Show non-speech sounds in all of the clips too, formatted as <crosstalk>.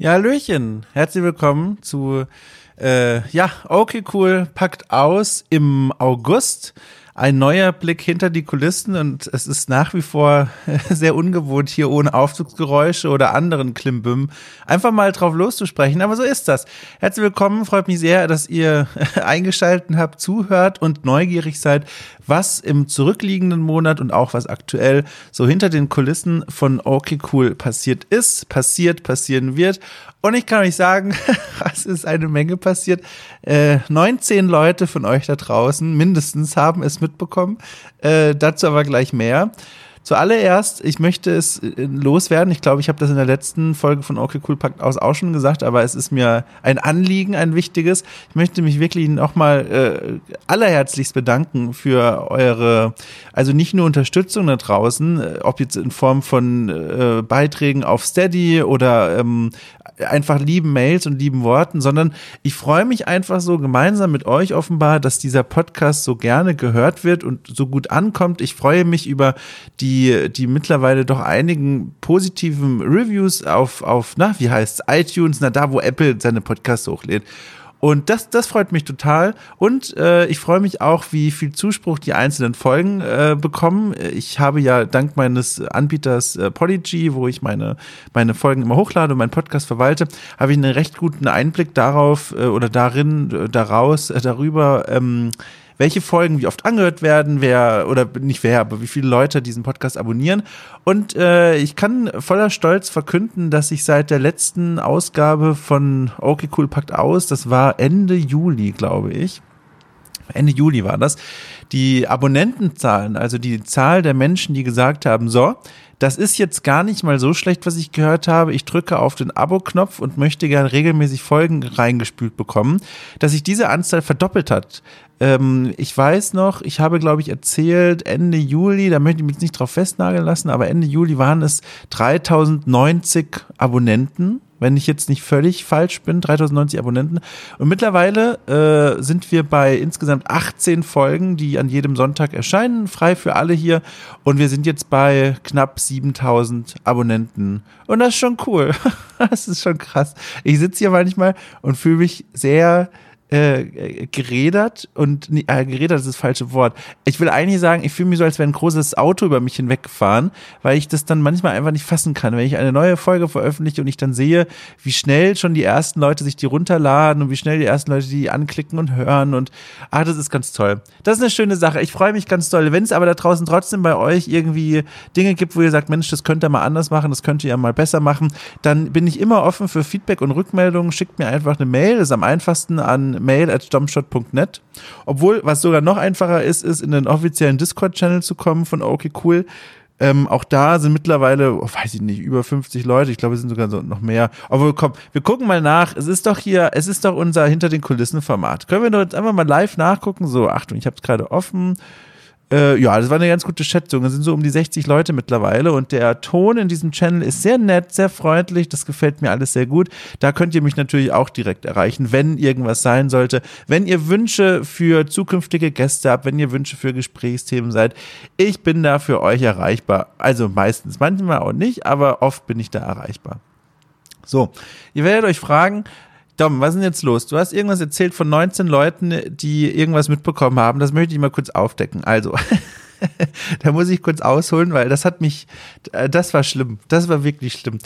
Ja, Hallöchen. Herzlich willkommen zu, äh, ja, okay, cool, packt aus im August ein neuer Blick hinter die Kulissen und es ist nach wie vor <laughs> sehr ungewohnt, hier ohne Aufzugsgeräusche oder anderen Klimbim einfach mal drauf loszusprechen. Aber so ist das. Herzlich willkommen, freut mich sehr, dass ihr <laughs> eingeschaltet habt, zuhört und neugierig seid, was im zurückliegenden Monat und auch was aktuell so hinter den Kulissen von Okay Cool passiert ist, passiert, passieren wird. Und ich kann euch sagen, <laughs> es ist eine Menge passiert. Äh, 19 Leute von euch da draußen mindestens haben es mitbekommen. Äh, dazu aber gleich mehr. Zuallererst, ich möchte es äh, loswerden. Ich glaube, ich habe das in der letzten Folge von Okay Cool Packt aus auch schon gesagt, aber es ist mir ein Anliegen, ein wichtiges. Ich möchte mich wirklich nochmal äh, allerherzlichst bedanken für eure, also nicht nur Unterstützung da draußen, äh, ob jetzt in Form von äh, Beiträgen auf Steady oder ähm, einfach lieben Mails und lieben Worten, sondern ich freue mich einfach so gemeinsam mit euch offenbar, dass dieser Podcast so gerne gehört wird und so gut ankommt. Ich freue mich über die, die mittlerweile doch einigen positiven Reviews auf, auf, na, wie heißt iTunes, na, da, wo Apple seine Podcasts hochlädt. Und das, das freut mich total. Und äh, ich freue mich auch, wie viel Zuspruch die einzelnen Folgen äh, bekommen. Ich habe ja dank meines Anbieters äh, Polygy, wo ich meine, meine Folgen immer hochlade und meinen Podcast verwalte, habe ich einen recht guten Einblick darauf äh, oder darin, äh, daraus, äh, darüber, ähm, welche Folgen wie oft angehört werden, wer oder nicht wer, aber wie viele Leute diesen Podcast abonnieren. Und äh, ich kann voller Stolz verkünden, dass ich seit der letzten Ausgabe von Okay Cool packt aus, das war Ende Juli, glaube ich. Ende Juli war das, die Abonnentenzahlen, also die Zahl der Menschen, die gesagt haben, so, das ist jetzt gar nicht mal so schlecht, was ich gehört habe. Ich drücke auf den Abo-Knopf und möchte gern regelmäßig Folgen reingespült bekommen, dass sich diese Anzahl verdoppelt hat. Ähm, ich weiß noch, ich habe, glaube ich, erzählt, Ende Juli, da möchte ich mich nicht drauf festnageln lassen, aber Ende Juli waren es 3090 Abonnenten wenn ich jetzt nicht völlig falsch bin, 3090 Abonnenten. Und mittlerweile äh, sind wir bei insgesamt 18 Folgen, die an jedem Sonntag erscheinen, frei für alle hier. Und wir sind jetzt bei knapp 7000 Abonnenten. Und das ist schon cool. <laughs> das ist schon krass. Ich sitze hier manchmal und fühle mich sehr äh, geredert und äh, geredert ist das falsche Wort. Ich will eigentlich sagen, ich fühle mich so, als wäre ein großes Auto über mich hinweggefahren, weil ich das dann manchmal einfach nicht fassen kann. Wenn ich eine neue Folge veröffentliche und ich dann sehe, wie schnell schon die ersten Leute sich die runterladen und wie schnell die ersten Leute die anklicken und hören und ah, das ist ganz toll. Das ist eine schöne Sache. Ich freue mich ganz toll. Wenn es aber da draußen trotzdem bei euch irgendwie Dinge gibt, wo ihr sagt, Mensch, das könnt ihr mal anders machen, das könnt ihr ja mal besser machen, dann bin ich immer offen für Feedback und Rückmeldungen. Schickt mir einfach eine Mail, das ist am einfachsten an mail at jumpshot.net. Obwohl, was sogar noch einfacher ist, ist in den offiziellen Discord-Channel zu kommen von Okay Cool. Ähm, auch da sind mittlerweile, oh, weiß ich nicht, über 50 Leute. Ich glaube, es sind sogar so noch mehr. Aber komm, wir gucken mal nach. Es ist doch hier, es ist doch unser Hinter den Kulissen Format. Können wir doch jetzt einfach mal live nachgucken? So, Achtung, ich habe es gerade offen. Äh, ja, das war eine ganz gute Schätzung. Es sind so um die 60 Leute mittlerweile und der Ton in diesem Channel ist sehr nett, sehr freundlich. Das gefällt mir alles sehr gut. Da könnt ihr mich natürlich auch direkt erreichen, wenn irgendwas sein sollte. Wenn ihr Wünsche für zukünftige Gäste habt, wenn ihr Wünsche für Gesprächsthemen seid, ich bin da für euch erreichbar. Also meistens, manchmal auch nicht, aber oft bin ich da erreichbar. So, ihr werdet euch fragen, Dom, was ist denn jetzt los? Du hast irgendwas erzählt von 19 Leuten, die irgendwas mitbekommen haben. Das möchte ich mal kurz aufdecken. Also, <laughs> da muss ich kurz ausholen, weil das hat mich, äh, das war schlimm. Das war wirklich schlimm.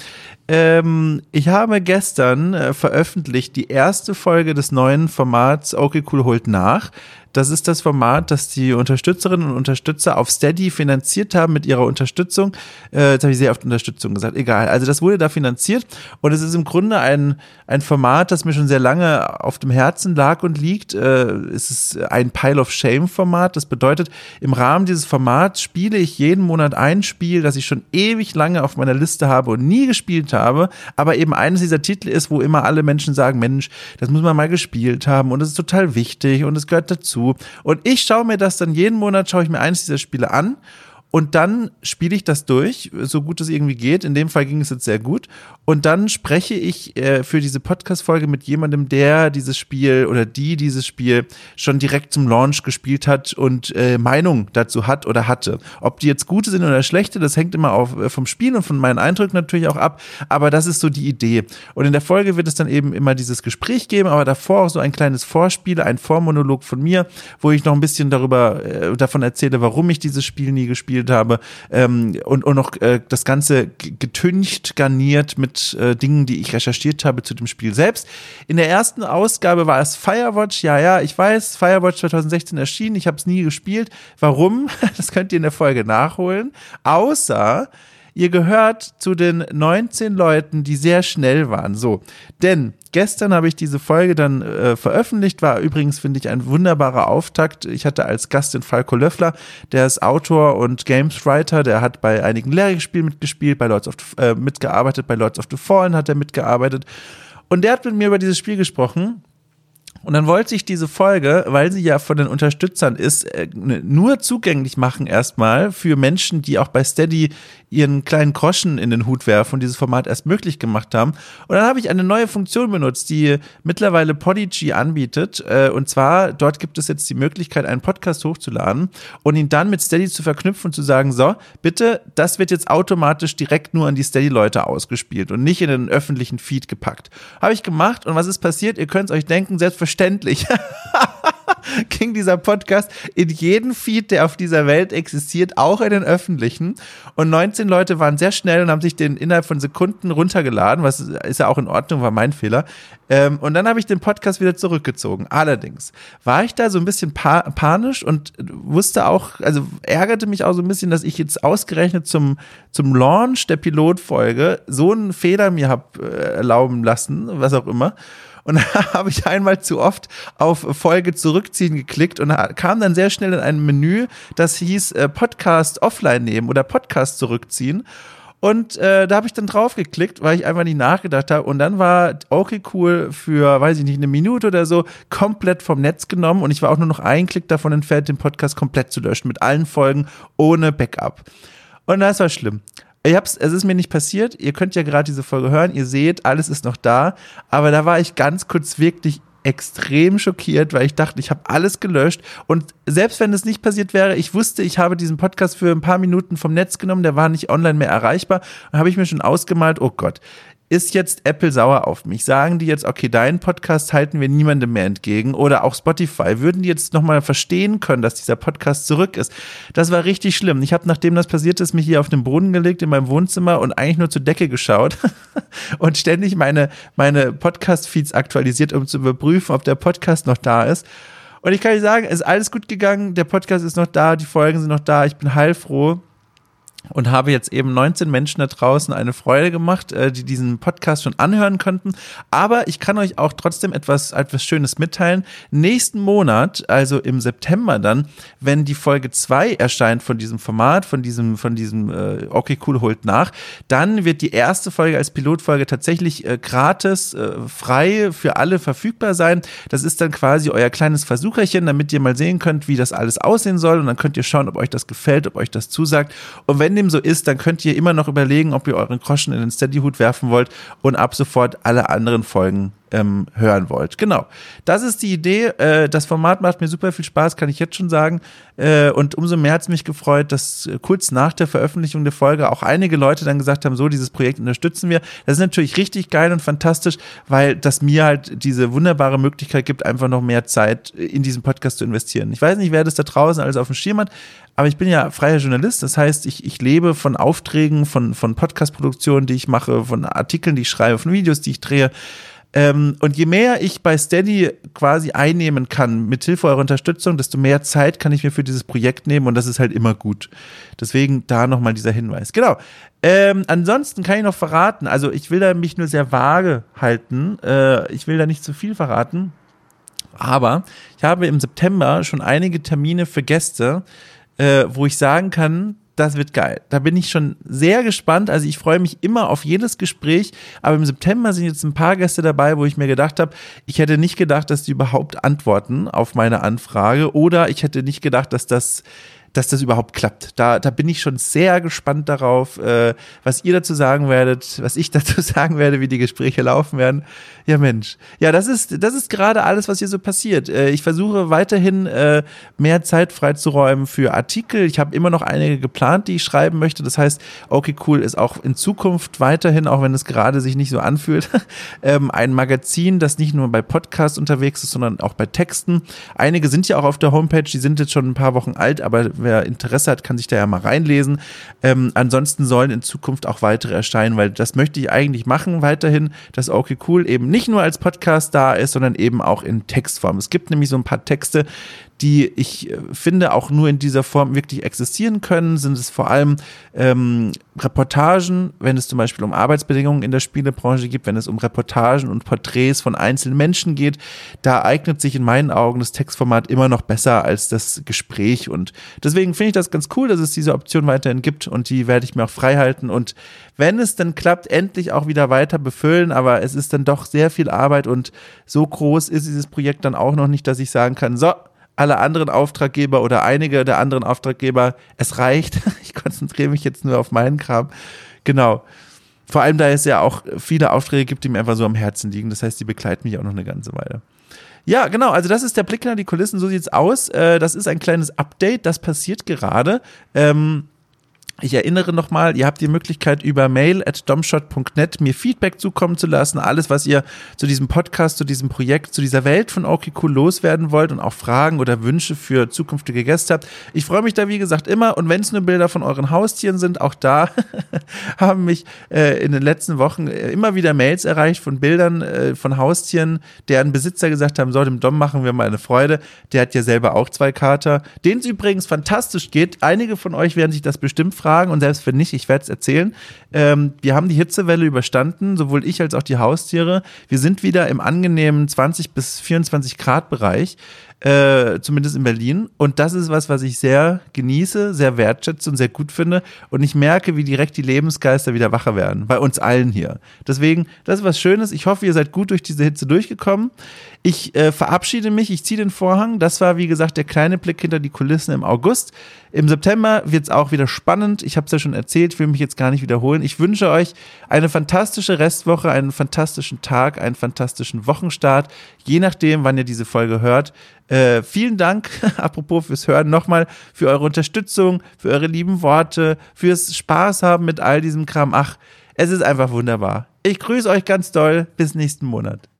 Ähm, ich habe gestern äh, veröffentlicht die erste Folge des neuen Formats Okay Cool holt nach. Das ist das Format, das die Unterstützerinnen und Unterstützer auf Steady finanziert haben mit ihrer Unterstützung. Äh, jetzt habe ich sehr oft Unterstützung gesagt. Egal. Also das wurde da finanziert und es ist im Grunde ein, ein Format, das mir schon sehr lange auf dem Herzen lag und liegt. Äh, es ist ein Pile of Shame Format. Das bedeutet, im Rahmen dieses Formats spiele ich jeden Monat ein Spiel, das ich schon ewig lange auf meiner Liste habe und nie gespielt habe, aber eben eines dieser Titel ist, wo immer alle Menschen sagen, Mensch, das muss man mal gespielt haben und es ist total wichtig und es gehört dazu. Und ich schaue mir das dann jeden Monat, schaue ich mir eines dieser Spiele an Und dann spiele ich das durch, so gut es irgendwie geht. In dem Fall ging es jetzt sehr gut. Und dann spreche ich äh, für diese Podcast-Folge mit jemandem, der dieses Spiel oder die dieses Spiel schon direkt zum Launch gespielt hat und äh, Meinung dazu hat oder hatte. Ob die jetzt gute sind oder schlechte, das hängt immer auf, äh, vom Spiel und von meinen Eindrücken natürlich auch ab. Aber das ist so die Idee. Und in der Folge wird es dann eben immer dieses Gespräch geben, aber davor auch so ein kleines Vorspiel, ein Vormonolog von mir, wo ich noch ein bisschen darüber äh, davon erzähle, warum ich dieses Spiel nie gespielt habe ähm, und, und noch äh, das Ganze getüncht, garniert mit mit äh, Dingen, die ich recherchiert habe zu dem Spiel selbst. In der ersten Ausgabe war es Firewatch. Ja, ja, ich weiß, Firewatch 2016 erschienen. Ich habe es nie gespielt. Warum? <laughs> Das könnt ihr in der Folge nachholen. Außer ihr gehört zu den 19 Leuten, die sehr schnell waren. So, denn gestern habe ich diese Folge dann äh, veröffentlicht, war übrigens, finde ich, ein wunderbarer Auftakt. Ich hatte als Gast den Falco Löffler, der ist Autor und Games Writer, der hat bei einigen Larry-Spielen mitgespielt, bei Lords of the, äh, mitgearbeitet, bei Lords of the Fallen hat er mitgearbeitet. Und der hat mit mir über dieses Spiel gesprochen und dann wollte ich diese Folge, weil sie ja von den Unterstützern ist, äh, nur zugänglich machen erstmal für Menschen, die auch bei Steady ihren kleinen Groschen in den Hut werfen und dieses Format erst möglich gemacht haben. Und dann habe ich eine neue Funktion benutzt, die mittlerweile Podigy anbietet. Äh, und zwar, dort gibt es jetzt die Möglichkeit, einen Podcast hochzuladen und ihn dann mit Steady zu verknüpfen und zu sagen, so, bitte, das wird jetzt automatisch direkt nur an die Steady-Leute ausgespielt und nicht in den öffentlichen Feed gepackt. Habe ich gemacht und was ist passiert? Ihr könnt es euch denken, selbstverständlich selbstverständlich <laughs> ging dieser Podcast in jeden Feed, der auf dieser Welt existiert, auch in den öffentlichen. Und 19 Leute waren sehr schnell und haben sich den innerhalb von Sekunden runtergeladen, was ist ja auch in Ordnung, war mein Fehler. Ähm, und dann habe ich den Podcast wieder zurückgezogen. Allerdings war ich da so ein bisschen pa panisch und wusste auch, also ärgerte mich auch so ein bisschen, dass ich jetzt ausgerechnet zum, zum Launch der Pilotfolge so einen Fehler mir habe äh, erlauben lassen, was auch immer. Und <laughs> da habe ich einmal zu oft auf Folge zurückziehen geklickt und kam dann sehr schnell in ein Menü, das hieß äh, Podcast offline nehmen oder Podcast zurückziehen. Und äh, da habe ich dann drauf geklickt, weil ich einfach nicht nachgedacht habe. Und dann war okay cool für, weiß ich nicht, eine Minute oder so komplett vom Netz genommen. Und ich war auch nur noch einen Klick davon entfernt, den Podcast komplett zu löschen, mit allen Folgen ohne Backup. Und das war schlimm. Ich hab's, es ist mir nicht passiert. Ihr könnt ja gerade diese Folge hören. Ihr seht, alles ist noch da. Aber da war ich ganz kurz wirklich extrem schockiert, weil ich dachte, ich habe alles gelöscht. Und selbst wenn es nicht passiert wäre, ich wusste, ich habe diesen Podcast für ein paar Minuten vom Netz genommen, der war nicht online mehr erreichbar. Dann habe ich mir schon ausgemalt, oh Gott, ist jetzt Apple sauer auf mich? Sagen die jetzt, okay, deinen Podcast halten wir niemandem mehr entgegen oder auch Spotify? Würden die jetzt nochmal verstehen können, dass dieser Podcast zurück ist? Das war richtig schlimm. Ich habe, nachdem das passiert ist, mich hier auf den Boden gelegt in meinem Wohnzimmer und eigentlich nur zur Decke geschaut <laughs> und ständig meine, meine Podcast-Feeds aktualisiert, um zu überprüfen, ob der Podcast noch da ist. Und ich kann dir sagen, es ist alles gut gegangen. Der Podcast ist noch da, die Folgen sind noch da. Ich bin heilfroh und habe jetzt eben 19 Menschen da draußen eine Freude gemacht, äh, die diesen Podcast schon anhören könnten. Aber ich kann euch auch trotzdem etwas, etwas Schönes mitteilen. Nächsten Monat, also im September dann, wenn die Folge 2 erscheint von diesem Format, von diesem, von diesem äh, Okay Cool holt nach, dann wird die erste Folge als Pilotfolge tatsächlich äh, gratis, frei für alle verfügbar sein. Das ist dann quasi euer kleines Versucherchen, damit ihr mal sehen könnt, wie das alles aussehen soll. Und dann könnt ihr schauen, ob euch das gefällt, ob euch das zusagt. Und wenn dem so ist, dann könnt ihr immer noch überlegen, ob ihr euren Groschen in den Steady-Hut werfen wollt und ab sofort alle anderen Folgen ähm, hören wollt. Genau. Das ist die Idee. Äh, das Format macht mir super viel Spaß, kann ich jetzt schon sagen. Äh, und umso mehr hat es mich gefreut, dass äh, kurz nach der Veröffentlichung der Folge auch einige Leute dann gesagt haben, so, dieses Projekt unterstützen wir. Das ist natürlich richtig geil und fantastisch, weil das mir halt diese wunderbare Möglichkeit gibt, einfach noch mehr Zeit in diesen Podcast zu investieren. Ich weiß nicht, wer das da draußen alles auf dem Schirm hat, aber ich bin ja freier Journalist. Das heißt, ich, ich lebe von Aufträgen, von, von Podcast-Produktionen, die ich mache, von Artikeln, die ich schreibe, von Videos, die ich drehe. Ähm, und je mehr ich bei Steady quasi einnehmen kann, mit Hilfe eurer Unterstützung, desto mehr Zeit kann ich mir für dieses Projekt nehmen und das ist halt immer gut. Deswegen da nochmal dieser Hinweis. Genau. Ähm, ansonsten kann ich noch verraten, also ich will da mich nur sehr vage halten. Äh, ich will da nicht zu viel verraten. Aber ich habe im September schon einige Termine für Gäste, äh, wo ich sagen kann, das wird geil. Da bin ich schon sehr gespannt. Also ich freue mich immer auf jedes Gespräch. Aber im September sind jetzt ein paar Gäste dabei, wo ich mir gedacht habe, ich hätte nicht gedacht, dass die überhaupt antworten auf meine Anfrage. Oder ich hätte nicht gedacht, dass das dass das überhaupt klappt. Da, da bin ich schon sehr gespannt darauf, äh, was ihr dazu sagen werdet, was ich <laughs> dazu sagen werde, wie die Gespräche laufen werden. Ja, Mensch. Ja, das ist, das ist gerade alles, was hier so passiert. Äh, ich versuche weiterhin äh, mehr Zeit freizuräumen für Artikel. Ich habe immer noch einige geplant, die ich schreiben möchte. Das heißt, okay, cool ist auch in Zukunft weiterhin, auch wenn es gerade sich nicht so anfühlt, <laughs> ähm, ein Magazin, das nicht nur bei Podcasts unterwegs ist, sondern auch bei Texten. Einige sind ja auch auf der Homepage, die sind jetzt schon ein paar Wochen alt, aber wer Interesse hat, kann sich da ja mal reinlesen. Ähm, ansonsten sollen in Zukunft auch weitere erscheinen, weil das möchte ich eigentlich machen weiterhin, dass okay cool eben nicht nur als Podcast da ist, sondern eben auch in Textform. Es gibt nämlich so ein paar Texte, die ich äh, finde auch nur in dieser Form wirklich existieren können, sind es vor allem ähm, Reportagen, wenn es zum Beispiel um Arbeitsbedingungen in der Spielebranche geht, wenn es um Reportagen und Porträts von einzelnen Menschen geht, da eignet sich in meinen Augen das Textformat immer noch besser als das Gespräch. Und deswegen finde ich das ganz cool, dass es diese Option weiterhin gibt und die werde ich mir auch frei halten. Und wenn es dann klappt, endlich auch wieder weiter befüllen, aber es ist dann doch sehr viel Arbeit und so groß ist dieses Projekt dann auch noch nicht, dass ich sagen kann, so, alle anderen Auftraggeber oder einige der anderen Auftraggeber, es reicht. <laughs> Ich konzentriere mich jetzt nur auf meinen Kram. Genau. Vor allem, da es ja auch viele Aufträge gibt, die mir einfach so am Herzen liegen. Das heißt, die begleiten mich auch noch eine ganze Weile. Ja, genau. Also das ist der Blick hinter die Kulissen. So sieht's aus. Äh, das ist ein kleines Update. Das passiert gerade. Ähm, ich erinnere nochmal, ihr habt die Möglichkeit über mail at domshot.net mir Feedback zukommen zu lassen. Alles, was ihr zu diesem Podcast, zu diesem Projekt, zu dieser Welt von OK Cool loswerden wollt und auch Fragen oder Wünsche für zukünftige Gäste habt. Ich freue mich da, wie gesagt, immer. Und wenn es nur Bilder von euren Haustieren sind, auch da <laughs> haben mich äh, in den letzten Wochen äh, immer wieder Mails erreicht von Bildern äh, von Haustieren, deren Besitzer gesagt haben, so, dem Dom machen wir mal eine Freude. Der hat ja selber auch zwei Kater. Denen es übrigens fantastisch geht. Einige von euch werden sich das bestimmt fragen und selbst wenn nicht, ich werde es erzählen. Ähm, wir haben die Hitzewelle überstanden, sowohl ich als auch die Haustiere. Wir sind wieder im angenehmen 20 bis 24 Grad Bereich äh, zumindest in Berlin. Und das ist was, was ich sehr genieße, sehr wertschätze und sehr gut finde. Und ich merke, wie direkt die Lebensgeister wieder wacher werden. Bei uns allen hier. Deswegen, das ist was Schönes. Ich hoffe, ihr seid gut durch diese Hitze durchgekommen. Ich äh, verabschiede mich, ich ziehe den Vorhang. Das war, wie gesagt, der kleine Blick hinter die Kulissen im August. Im September wird es auch wieder spannend. Ich habe es ja schon erzählt, will mich jetzt gar nicht wiederholen. Ich wünsche euch eine fantastische Restwoche, einen fantastischen Tag, einen fantastischen Wochenstart, je nachdem, wann ihr diese Folge hört. Äh, vielen Dank, <laughs> apropos fürs Hören, nochmal für eure Unterstützung, für eure lieben Worte, fürs Spaß haben mit all diesem Kram. Ach, es ist einfach wunderbar. Ich grüße euch ganz doll. Bis nächsten Monat.